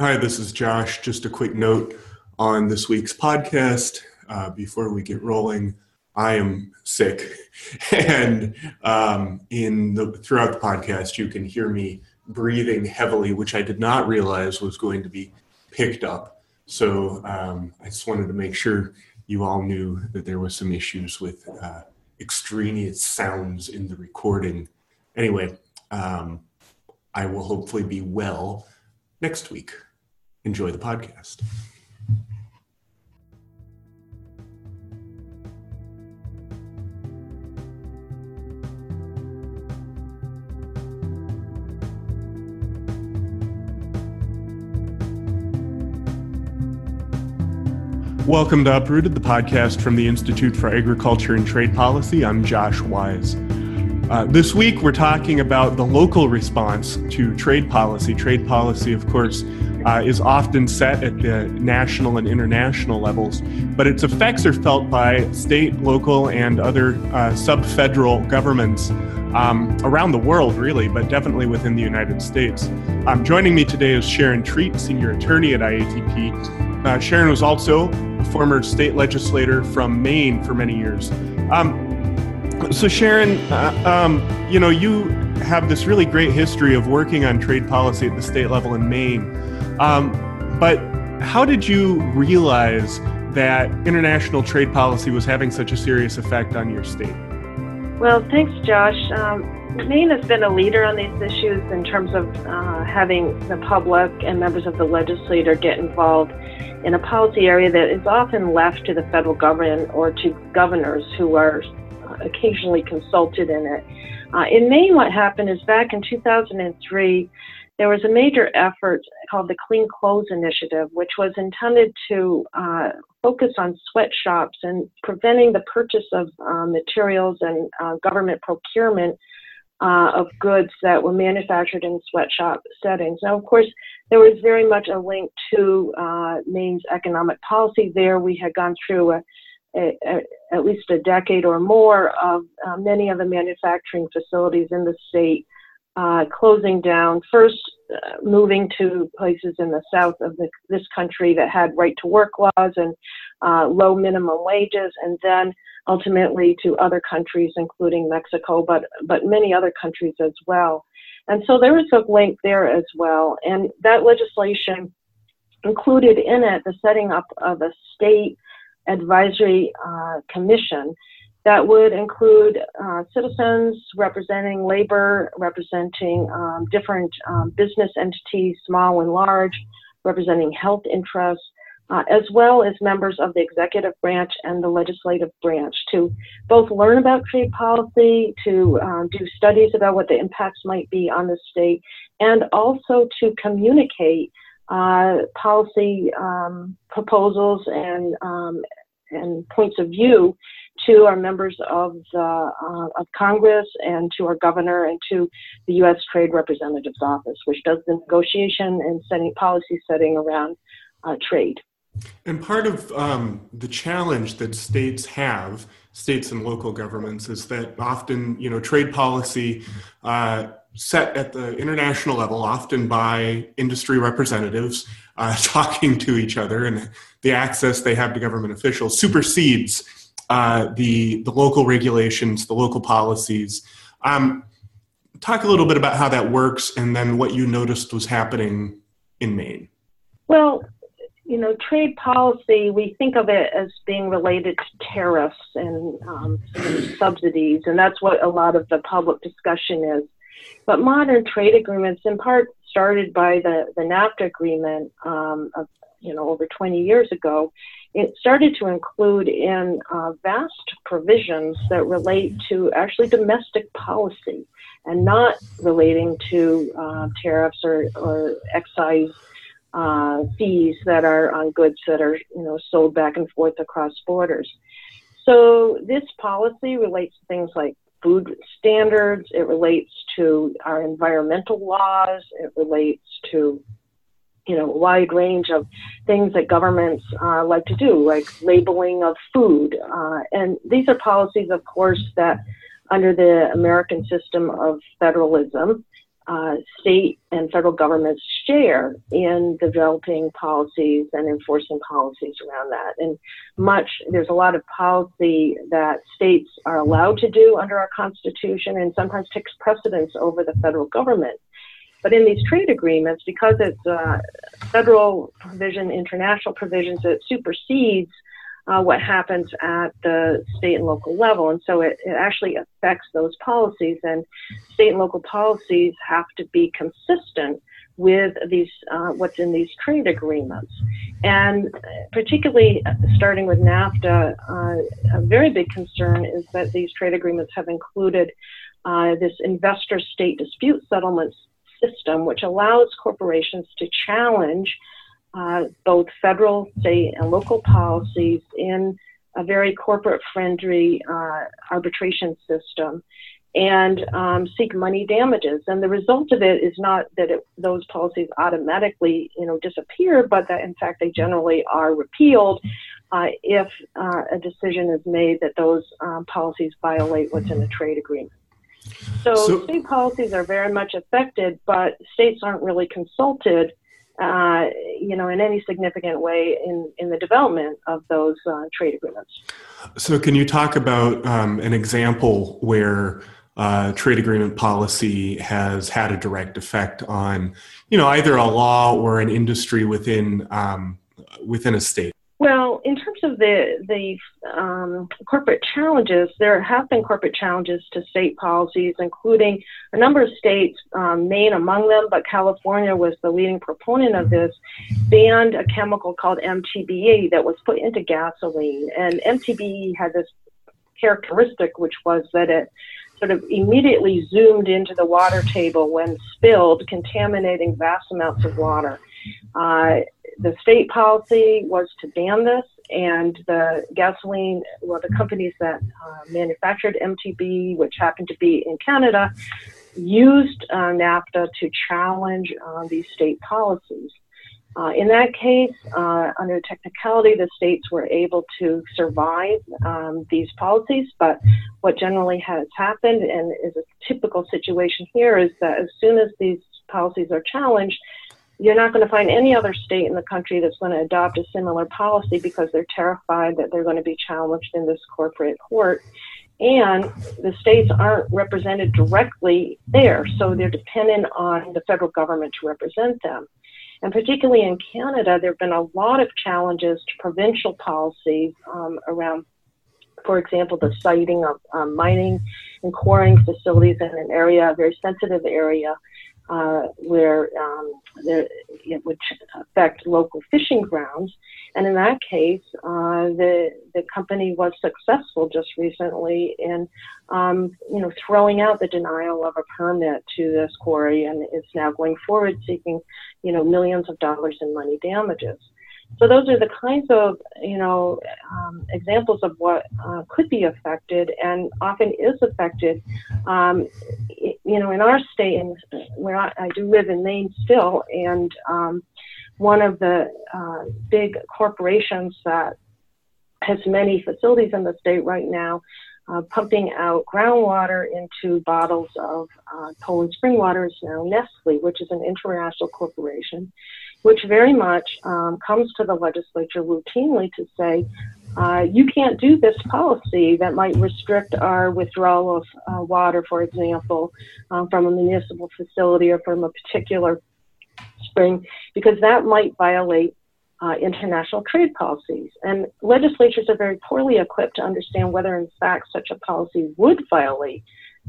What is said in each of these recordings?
Hi, this is Josh. Just a quick note on this week's podcast uh, before we get rolling. I am sick, and um, in the throughout the podcast, you can hear me breathing heavily, which I did not realize was going to be picked up. So um, I just wanted to make sure you all knew that there was some issues with uh, extraneous sounds in the recording. Anyway, um, I will hopefully be well next week. Enjoy the podcast. Welcome to Uprooted, the podcast from the Institute for Agriculture and Trade Policy. I'm Josh Wise. Uh, this week, we're talking about the local response to trade policy. Trade policy, of course, uh, is often set at the national and international levels, but its effects are felt by state, local, and other uh, sub federal governments um, around the world, really, but definitely within the United States. Um, joining me today is Sharon Treat, Senior Attorney at IATP. Uh, Sharon was also a former state legislator from Maine for many years. Um, so, Sharon, uh, um, you know, you have this really great history of working on trade policy at the state level in Maine. Um, but how did you realize that international trade policy was having such a serious effect on your state? Well, thanks, Josh. Um, Maine has been a leader on these issues in terms of uh, having the public and members of the legislature get involved in a policy area that is often left to the federal government or to governors who are occasionally consulted in it. Uh, in Maine, what happened is back in 2003, there was a major effort called the Clean Clothes Initiative, which was intended to uh, focus on sweatshops and preventing the purchase of uh, materials and uh, government procurement uh, of goods that were manufactured in sweatshop settings. Now, of course, there was very much a link to uh, Maine's economic policy there. We had gone through a, a, a, at least a decade or more of uh, many of the manufacturing facilities in the state uh, closing down, first uh, moving to places in the south of the, this country that had right to work laws and uh, low minimum wages, and then ultimately to other countries, including Mexico, but, but many other countries as well. And so there was a link there as well. And that legislation included in it the setting up of a state advisory uh, commission that would include uh, citizens representing labor, representing um, different um, business entities, small and large, representing health interests, uh, as well as members of the executive branch and the legislative branch to both learn about trade policy, to um, do studies about what the impacts might be on the state, and also to communicate uh, policy um, proposals and um, and points of view to our members of the, uh, of Congress and to our governor and to the U.S. Trade Representative's office, which does the negotiation and setting policy setting around uh, trade. And part of um, the challenge that states have, states and local governments, is that often, you know, trade policy uh, set at the international level, often by industry representatives uh, talking to each other, and the access they have to government officials supersedes uh, the the local regulations, the local policies. Um, talk a little bit about how that works, and then what you noticed was happening in Maine. Well, you know, trade policy, we think of it as being related to tariffs and, um, and, subsidies, and that's what a lot of the public discussion is. But modern trade agreements, in part started by the, the NAFTA agreement um, of, you know, over 20 years ago, it started to include in uh, vast provisions that relate to actually domestic policy and not relating to uh, tariffs or, or excise uh, fees that are on goods that are you know sold back and forth across borders. So this policy relates to things like food standards. It relates to our environmental laws. It relates to you know, a wide range of things that governments uh, like to do, like labeling of food. Uh, and these are policies, of course, that under the American system of federalism uh, state and federal governments share in developing policies and enforcing policies around that. And much, there's a lot of policy that states are allowed to do under our Constitution and sometimes takes precedence over the federal government. But in these trade agreements, because it's uh, federal provision, international provisions, it supersedes uh, what happens at the state and local level. And so it, it actually affects those policies. And state and local policies have to be consistent with these uh, what's in these trade agreements, and particularly starting with NAFTA, uh, a very big concern is that these trade agreements have included uh, this investor-state dispute settlement system, which allows corporations to challenge uh, both federal, state, and local policies in a very corporate friendly uh, arbitration system and um, seek money damages. And the result of it is not that it, those policies automatically, you know, disappear, but that in fact they generally are repealed uh, if uh, a decision is made that those um, policies violate what's in the trade agreement. So, so, state policies are very much affected, but states aren't really consulted uh, you know, in any significant way in, in the development of those uh, trade agreements. So, can you talk about um, an example where uh, trade agreement policy has had a direct effect on, you know, either a law or an industry within um, within a state? Well, in terms of the the um, corporate challenges, there have been corporate challenges to state policies, including a number of states, um, Maine among them, but California was the leading proponent of this, banned a chemical called MTBE that was put into gasoline, and MTBE had this characteristic, which was that it sort of immediately zoomed into the water table when spilled, contaminating vast amounts of water. Uh, the state policy was to ban this, and the gasoline, well, the companies that uh, manufactured MTB, which happened to be in Canada, used uh, NAFTA to challenge uh, these state policies. Uh, in that case, uh, under technicality, the states were able to survive um, these policies, but what generally has happened and is a typical situation here is that as soon as these policies are challenged, you're not going to find any other state in the country that's going to adopt a similar policy because they're terrified that they're going to be challenged in this corporate court. And the states aren't represented directly there, so they're dependent on the federal government to represent them. And particularly in Canada, there have been a lot of challenges to provincial policies um, around, for example, the siting of um, mining and quarrying facilities in an area, a very sensitive area, uh, where um, there, it would affect local fishing grounds. And in that case, uh, the the company was successful just recently in, um, you know, throwing out the denial of a permit to this quarry, and is now going forward seeking, you know, millions of dollars in money damages. So those are the kinds of you know um, examples of what uh, could be affected and often is affected. Um, you know, in our state, and where I, I, do live in Maine still, and um, one of the uh, big corporations that has many facilities in the state right now. Uh, pumping out groundwater into bottles of uh, Poland spring water is now Nestle, which is an international corporation which very much um, comes to the legislature routinely to say, uh, you can't do this policy that might restrict our withdrawal of uh, water, for example, um, from a municipal facility or from a particular spring, because that might violate uh, international trade policies. And legislatures are very poorly equipped to understand whether, in fact, such a policy would violate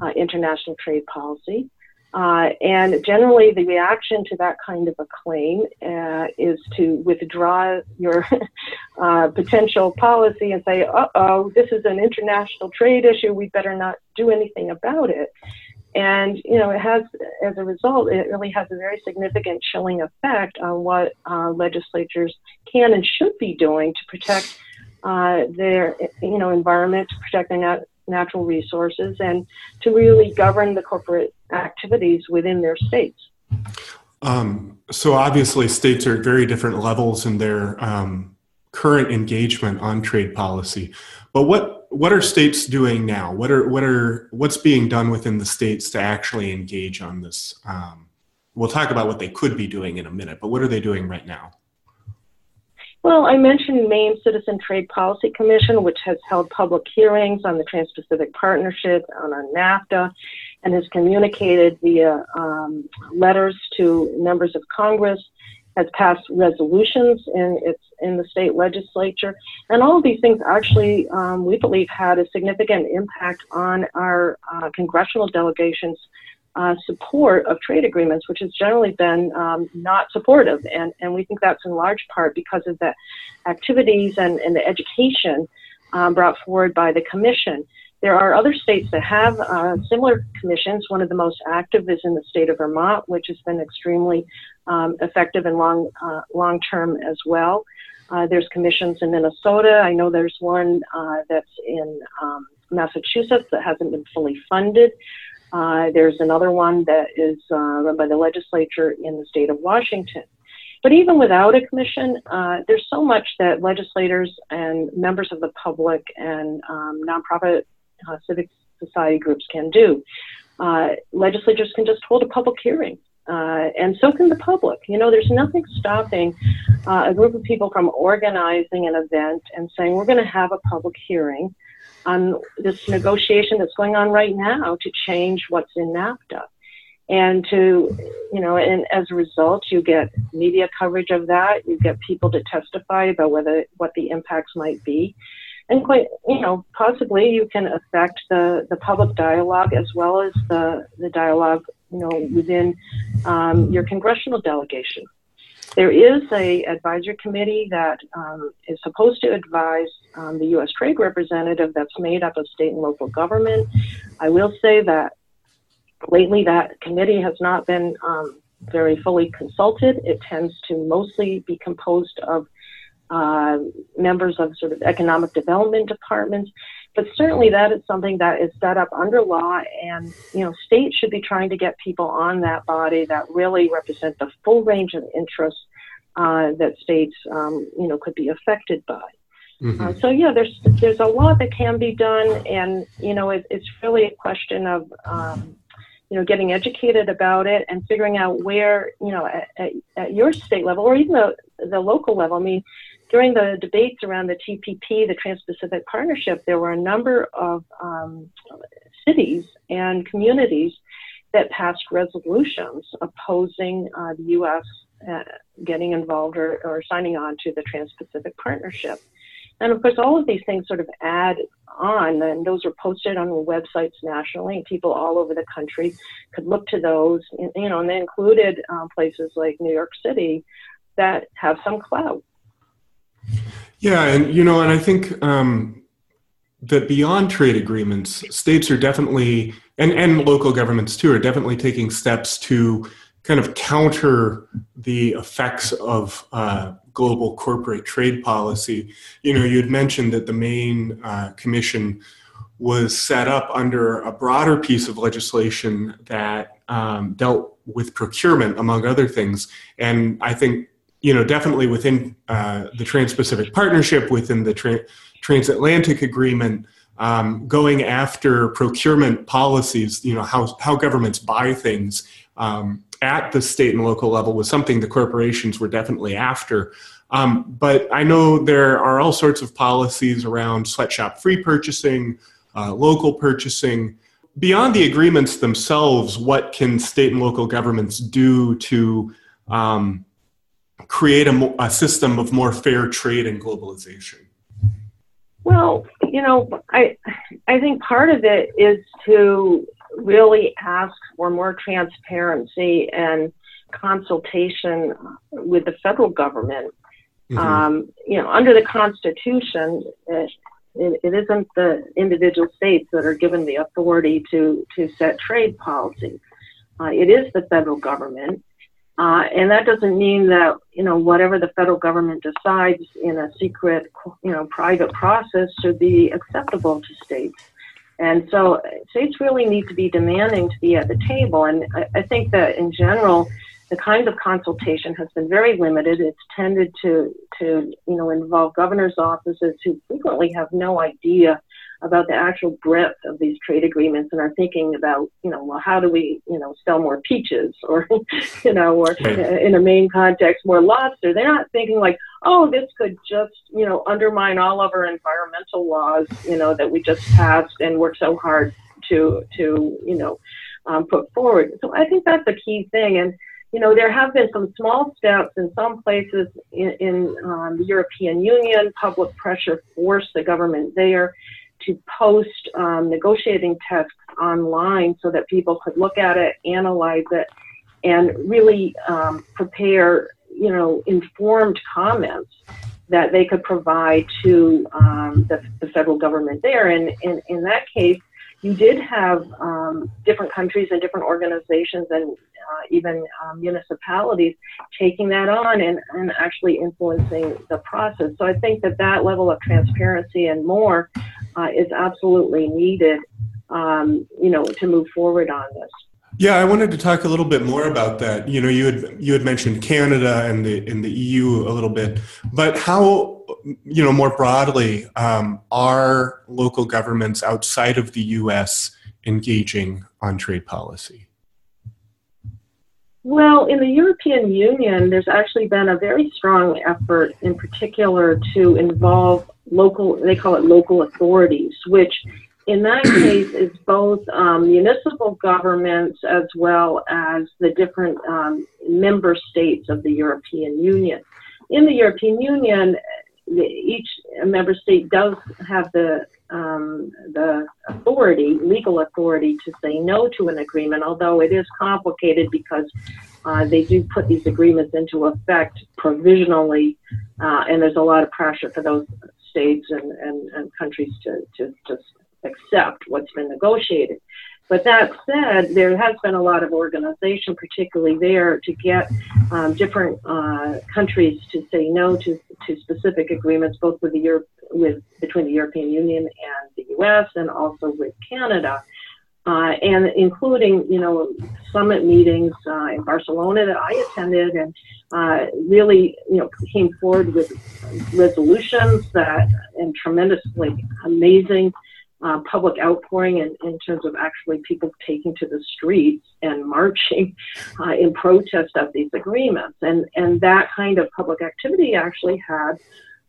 uh, international trade policy. Uh, and generally, the reaction to that kind of a claim uh, is to withdraw your uh, potential policy and say, uh oh, this is an international trade issue. We better not do anything about it. And, you know, it has, as a result, it really has a very significant chilling effect on what uh, legislatures can and should be doing to protect uh, their, you know, environment, to protect their nat- natural resources, and to really govern the corporate activities within their states. Um, so obviously, states are at very different levels in their um, current engagement on trade policy. But what what are states doing now? What are what are what's being done within the states to actually engage on this? Um, we'll talk about what they could be doing in a minute, but what are they doing right now? Well, I mentioned Maine Citizen Trade Policy Commission, which has held public hearings on the Trans-Pacific Partnership and on NAFTA, and has communicated via um, letters to members of Congress has passed resolutions in its in the state legislature, and all of these things actually, um, we believe, had a significant impact on our uh, congressional delegations. Uh, support of trade agreements, which has generally been um, not supportive, and and we think that's in large part because of the activities and, and the education um, brought forward by the commission. There are other states that have uh, similar commissions. One of the most active is in the state of Vermont, which has been extremely um, effective and long uh, long term as well. Uh, there's commissions in Minnesota. I know there's one uh, that's in um, Massachusetts that hasn't been fully funded. Uh, there's another one that is uh, run by the legislature in the state of Washington. But even without a commission, uh, there's so much that legislators and members of the public and um, nonprofit uh, civic society groups can do. Uh, legislatures can just hold a public hearing, uh, and so can the public. You know, there's nothing stopping uh, a group of people from organizing an event and saying, we're going to have a public hearing on this negotiation that's going on right now to change what's in NAFTA. And to, you know, and as a result, you get media coverage of that. You get people to testify about whether what the impacts might be and quite, you know, possibly you can affect the, the public dialogue as well as the, the dialogue, you know, within um, your congressional delegation. There is a advisory committee that um, is supposed to advise um, the U.S. Trade Representative that's made up of state and local government. I will say that lately that committee has not been um, very fully consulted. It tends to mostly be composed of uh, members of sort of economic development departments. But certainly that is something that is set up under law, and you know, states should be trying to get people on that body that really represent the full range of interests uh, that states, um, you know, could be affected by. Mm-hmm. Uh, so yeah, there's there's a lot that can be done, and you know, it, it's really a question of um, you know, getting educated about it and figuring out where, you know, at, at, at your state level or even the, the local level. I mean, during the debates around the TPP, the Trans-Pacific Partnership, there were a number of um, cities and communities that passed resolutions opposing uh, the U.S. Uh, getting involved or, or signing on to the Trans-Pacific Partnership. And of course, all of these things sort of add on, and those are posted on websites nationally, and people all over the country could look to those, you know, and they included um, places like New York City that have some clout. Yeah, and you know, and I think um, that beyond trade agreements, states are definitely, and and local governments too, are definitely taking steps to kind of counter the effects of uh, global corporate trade policy. You know, you had mentioned that the Maine uh, commission was set up under a broader piece of legislation that um, dealt with procurement, among other things. And I think you know, definitely within uh, the Trans-Pacific Partnership, within the tra- Transatlantic Agreement, um, going after procurement policies, you know, how how governments buy things um, at the state and local level was something the corporations were definitely after. Um, but I know there are all sorts of policies around sweatshop free purchasing, uh, local purchasing. Beyond the agreements themselves, what can state and local governments do to um, create a, a system of more fair trade and globalization? Well, you know, I I think part of it is to really ask for more transparency and consultation with the federal government. Mm-hmm. Um, you know, under the Constitution, it, it, it isn't the individual states that are given the authority to to set trade policy. Uh, it is the federal government, uh, and that doesn't mean that, you know, whatever the federal government decides in a secret, you know, private process should be acceptable to states. And so states really need to be demanding to be at the table. And I, I think that in general, the kinds of consultation has been very limited. It's tended to to you know involve governors' offices who frequently have no idea about the actual breadth of these trade agreements and are thinking about you know well how do we you know sell more peaches or you know or in a Maine context more lobster. They're not thinking like oh this could just you know undermine all of our environmental laws you know that we just passed and worked so hard to to you know um, put forward. So I think that's a key thing and you know, there have been some small steps in some places in, in um, the European Union. Public pressure forced the government there to post um, negotiating texts online so that people could look at it, analyze it, and really um, prepare, you know, informed comments that they could provide to um, the, the, federal government there. And in that case, you did have um, different countries and different organizations and uh, even um, municipalities taking that on and, and actually influencing the process. So I think that that level of transparency and more uh, is absolutely needed, um, you know, to move forward on this. Yeah, I wanted to talk a little bit more about that. You know, you had you had mentioned Canada and the in the EU a little bit, but how you know more broadly um, are local governments outside of the U.S. engaging on trade policy? Well, in the European Union, there's actually been a very strong effort, in particular, to involve local. They call it local authorities, which in that case, is both um, municipal governments as well as the different um, member states of the European Union. In the European Union, each member state does have the um, the authority, legal authority, to say no to an agreement. Although it is complicated because uh, they do put these agreements into effect provisionally, uh, and there's a lot of pressure for those states and, and, and countries to, to just accept what's been negotiated. But that said, there has been a lot of organization, particularly there, to get um, different uh, countries to say no to, to specific agreements, both with the Europe, with between the European Union and the U.S. and also with Canada. Uh, and including, you know, summit meetings uh, in Barcelona that I attended, and uh, really, you know, came forward with resolutions that and tremendously amazing uh, public outpouring in, in terms of actually people taking to the streets and marching uh, in protest of these agreements. And, and that kind of public activity actually had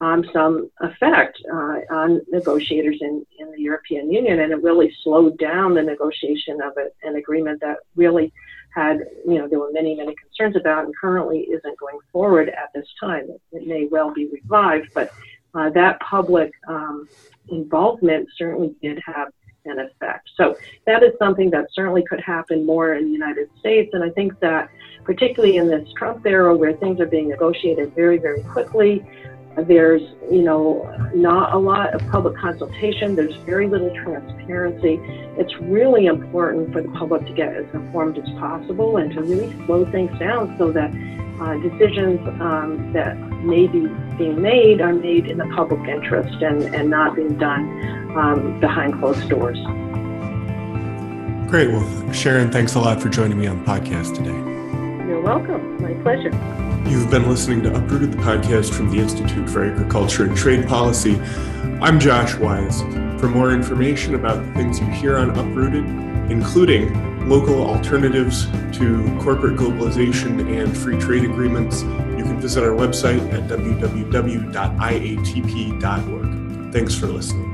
um, some effect uh, on negotiators in, in the European Union, and it really slowed down the negotiation of it, an agreement that really had, you know, there were many, many concerns about and currently isn't going forward at this time. It, it may well be revived, but uh, that public um, involvement certainly did have an effect. So that is something that certainly could happen more in the United States. And I think that particularly in this Trump era where things are being negotiated very, very quickly, there's, you know, not a lot of public consultation. There's very little transparency. It's really important for the public to get as informed as possible and to really slow things down so that uh, decisions um, that may be being made are made in the public interest and, and not being done um, behind closed doors. Great. Well, Sharon, thanks a lot for joining me on the podcast today. You're welcome. My pleasure. You've been listening to Uprooted, the podcast from the Institute for Agriculture and Trade Policy. I'm Josh Wise. For more information about the things you hear on Uprooted, including local alternatives to corporate globalization and free trade agreements, you can visit our website at www.iatp.org. Thanks for listening.